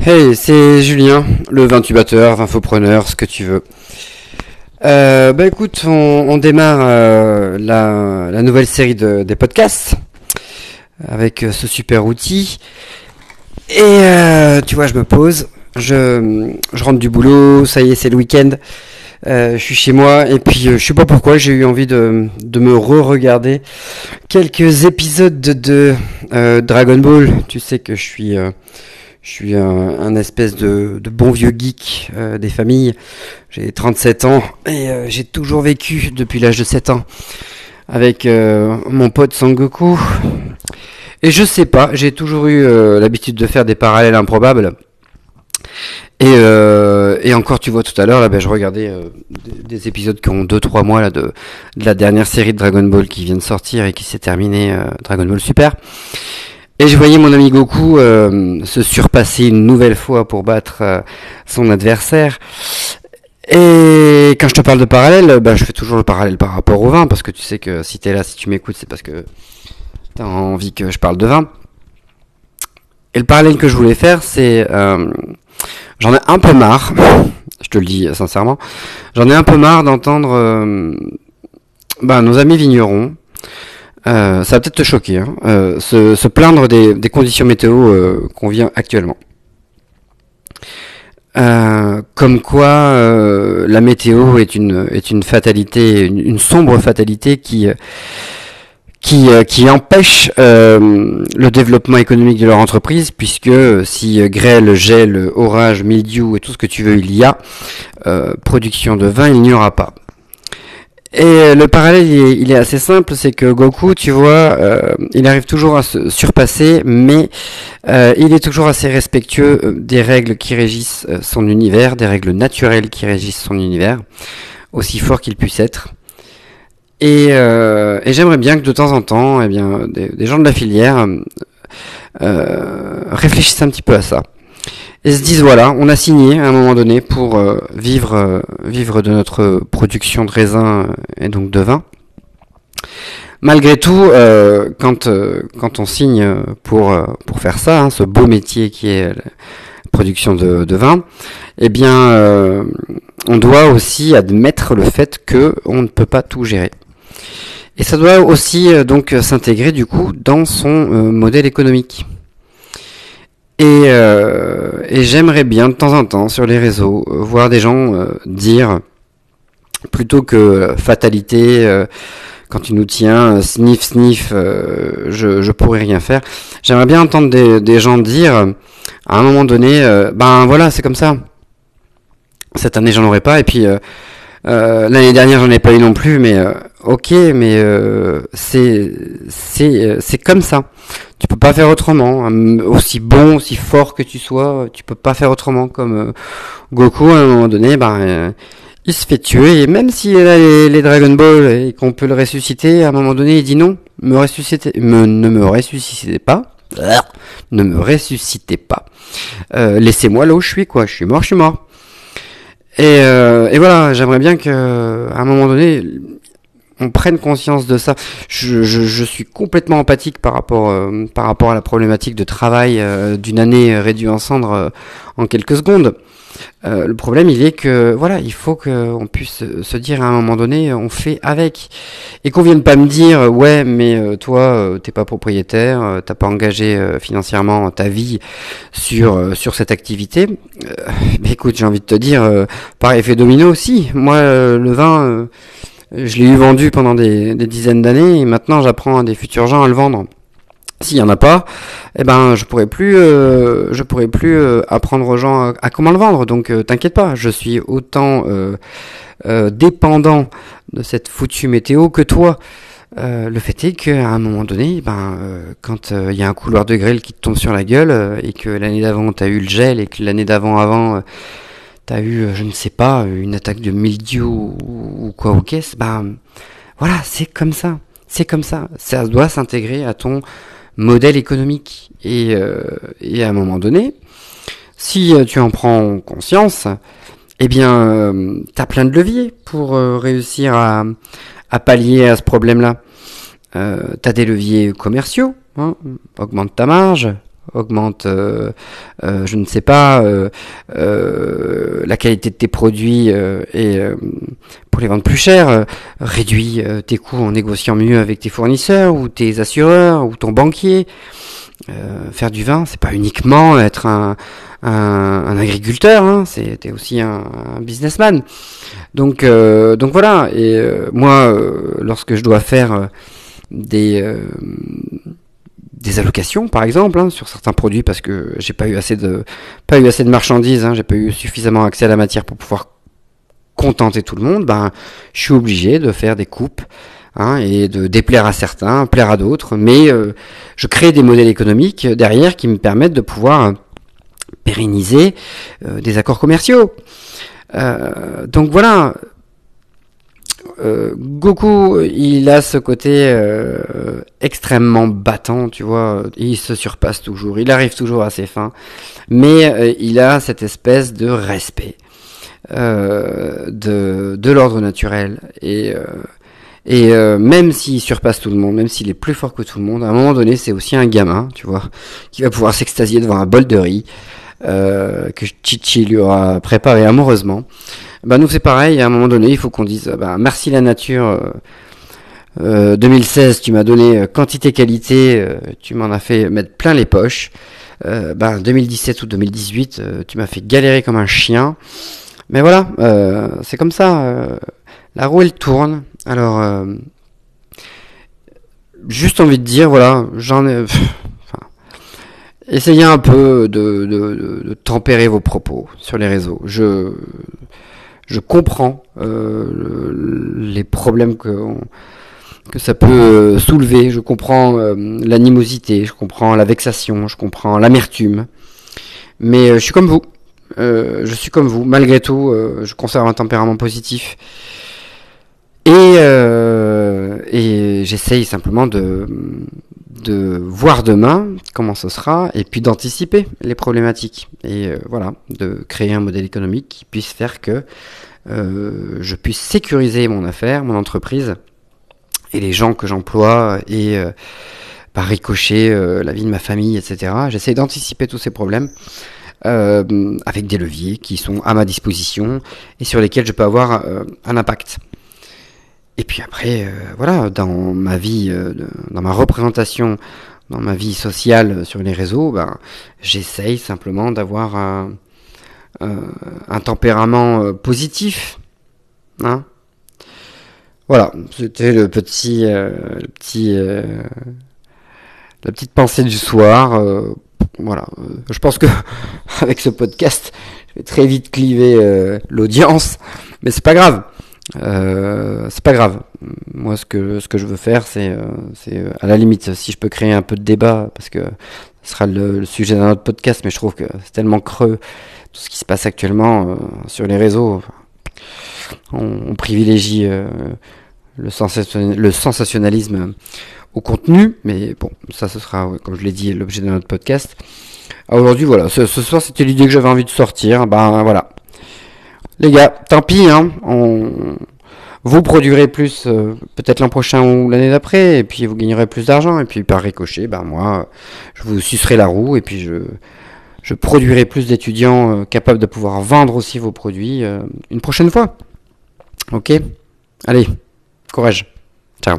Hey, c'est Julien, le 28 batteur, infopreneur, ce que tu veux. Euh, bah écoute, on, démarre euh, la, nouvelle série de, des podcasts avec euh, ce super outil. Et tu vois, je me pose, je, rentre du boulot, ça y est, c'est le week-end. je suis chez moi et puis je sais pas pourquoi j'ai eu envie de me re-regarder quelques épisodes de, Dragon Ball. Tu sais que je suis je suis un, espèce de, bon vieux geek euh, des familles. J'ai 37 ans et euh, j'ai toujours vécu depuis l'âge de 7 ans avec euh, mon pote Sangoku. Et je sais pas, j'ai toujours eu l'habitude de faire des parallèles improbables. Et, encore, tu vois, tout à l'heure, là, ben, je regardais des, épisodes qui ont 2-3 mois là, de, de, la dernière série de Dragon Ball qui vient de sortir et qui s'est terminée, Dragon Ball Super. Et je voyais mon ami Goku euh, se surpasser une nouvelle fois pour battre euh, son adversaire. Et quand je te parle de parallèle, bah, je fais toujours le parallèle par rapport au vin, parce que tu sais que si tu es là, si tu m'écoutes, c'est parce que tu as envie que je parle de vin. Et le parallèle que je voulais faire, c'est... Euh, j'en ai un peu marre, je te le dis sincèrement, j'en ai un peu marre d'entendre bah, nos amis vignerons euh, ça va peut-être te choquer, hein, euh, se, plaindre des, conditions météo euh, qu'on vient actuellement. comme quoi la météo est une, est une fatalité, une, sombre fatalité qui, qui, qui empêche le développement économique de leur entreprise, puisque si grêle, gel, orage, mildiou et tout ce que tu veux il y a, production de vin il n'y aura pas. Et euh, le parallèle, il est, assez simple, c'est que Goku, tu vois, euh, il arrive toujours à se surpasser, mais euh, il est toujours assez respectueux des règles qui régissent son univers, des règles naturelles qui régissent son univers, aussi fort qu'il puisse être. Et, j'aimerais bien que de temps en temps, eh bien, des gens de la filière réfléchissent un petit peu à ça et se disent voilà, on a signé à un moment donné pour euh, vivre, euh, vivre de notre production de raisin euh, et donc de vin. Malgré tout, quand, quand on signe pour, pour faire ça, hein, ce beau métier qui est la production de, de vin, eh bien, on doit aussi admettre le fait que on ne peut pas tout gérer. Et ça doit aussi donc s'intégrer du coup dans son modèle économique. Et, euh, et j'aimerais bien de temps en temps sur les réseaux euh, voir des gens euh, dire plutôt que fatalité quand tu nous tiens sniff sniff je, je pourrais rien faire. J'aimerais bien entendre des, des, gens dire à un moment donné ben voilà c'est comme ça. Cette année j'en aurais pas et puis l'année dernière j'en ai pas eu non plus mais ok mais c'est c'est c'est comme ça tu peux pas faire autrement. Aussi bon, aussi fort que tu sois, tu peux pas faire autrement. Comme euh, Goku, à un moment donné, ben, euh, il se fait tuer. Et même s'il a les, Dragon Ball et qu'on peut le ressusciter, à un moment donné, il dit non, me ressuscitez, ne me ressuscitez pas. Ne me ressuscitez pas. Euh, laissez-moi là où je suis, quoi. Je suis mort, je suis mort. Et, et voilà, j'aimerais bien que, à un moment donné, on prenne conscience de ça. Je, suis complètement empathique par rapport, euh, par rapport à la problématique de travail euh, d'une année réduite en cendres euh, en quelques secondes. le problème, il est que voilà, il faut qu'on puisse se dire à un moment donné, on fait avec, et qu'on vienne pas me dire, ouais, mais toi, t'es pas propriétaire, t'as pas engagé financièrement ta vie sur sur cette activité. écoute, j'ai envie de te dire, par effet domino aussi. Moi, le vin je l'ai eu vendu pendant des, dizaines d'années et maintenant j'apprends à des futurs gens à le vendre. S'il y en a pas, eh ben je pourrais plus, euh, je pourrais plus euh, apprendre aux gens à, comment le vendre. Donc euh, t'inquiète pas, je suis autant dépendant de cette foutue météo que toi. le fait est qu'à un moment donné, ben, quand il y a un couloir de grêle qui te tombe sur la gueule et que l'année d'avant t'as eu le gel et que l'année d'avant avant, t'as eu, euh, je ne sais pas, une attaque de mildiou ou, quoi au caisse, bah voilà, c'est comme ça. C'est comme ça. Ça doit s'intégrer à ton modèle économique. Et, euh, et, à un moment donné, si euh, tu en prends conscience, eh bien, tu as plein de leviers pour réussir à, à, pallier à ce problème-là. Euh, tu as des leviers commerciaux, hein, augmente ta marge, augmente, euh, euh, je ne sais pas, la qualité de tes produits et pour les vendre plus cher, réduis tes coûts en négociant mieux avec tes fournisseurs ou tes assureurs ou ton banquier. faire du vin, c'est pas uniquement être un, un, agriculteur, hein, c'était aussi un, businessman. Donc, donc voilà. Et moi, lorsque je dois faire des des allocations par exemple hein, sur certains produits parce que j'ai pas eu assez de pas eu assez de marchandises, hein, j'ai pas eu suffisamment accès à la matière pour pouvoir contenter tout le monde, ben je suis obligé de faire des coupes hein, et de déplaire à certains, plaire à d'autres, mais euh, je crée des modèles économiques derrière qui me permettent de pouvoir pérenniser euh, des accords commerciaux. Euh, donc voilà, euh, Goku, il a ce côté euh, extrêmement battant, tu vois. Il se surpasse toujours, il arrive toujours à ses fins, mais euh, il a cette espèce de respect de, de l'ordre naturel et et même s'il surpasse tout le monde, même s'il est plus fort que tout le monde, à un moment donné, c'est aussi un gamin, tu vois, qui va pouvoir s'extasier devant un bol de riz que Chichi lui aura préparé amoureusement. Bah nous c'est pareil, à un moment donné, il faut qu'on dise bah, merci la nature. Euh, 2016, euh, tu m'as donné euh, quantité qualité, euh, tu m'en as fait mettre plein les poches. Euh, bah, 2017 ou 2018, tu m'as fait galérer comme un chien. Mais voilà, c'est comme ça. la roue elle tourne. Alors, juste envie de dire, voilà, j'en ai. essayez un peu de, de, de, tempérer vos propos sur les réseaux. Je je comprends euh, les problèmes que, que ça peut euh, soulever, je comprends euh, l'animosité, je comprends la vexation, je comprends l'amertume, mais je suis comme vous. je suis comme vous, malgré tout, je conserve un tempérament positif. Et, et j'essaye simplement de, de voir demain comment ce sera et puis d'anticiper les problématiques et euh, voilà de créer un modèle économique qui puisse faire que euh, je puisse sécuriser mon affaire, mon entreprise et les gens que j'emploie et euh, par ricochet la vie de ma famille, etc. J'essaie d'anticiper tous ces problèmes avec des leviers qui sont à ma disposition et sur lesquels je peux avoir un impact. Et puis après, euh, voilà, dans ma vie, euh, dans ma représentation, dans ma vie sociale sur les réseaux, ben, j'essaye simplement d'avoir un, un, tempérament euh, positif. Hein voilà, c'était le petit, le petit, la petite pensée du soir. voilà, je pense que avec ce podcast, je vais très vite cliver l'audience, mais c'est pas grave. Euh, c'est pas grave. Moi, ce que ce que je veux faire, c'est euh, c'est euh, à la limite si je peux créer un peu de débat, parce que ce sera le, sujet d'un autre podcast, mais je trouve que c'est tellement creux tout ce qui se passe actuellement sur les réseaux. On, privilégie le, le sensationnalisme au contenu, mais bon, ça ce sera, comme je l'ai dit, l'objet de notre podcast. Aujourd'hui, voilà, ce, ce soir c'était l'idée que j'avais envie de sortir. Ben voilà, les gars, tant pis, hein, on... vous produirez plus euh, peut-être l'an prochain ou l'année d'après, et puis vous gagnerez plus d'argent, et puis par ricochet, ben moi, je vous sucerai la roue, et puis je, produirai plus d'étudiants euh, capables de pouvoir vendre aussi vos produits euh, une prochaine fois. Ok? Allez, courage. Ciao.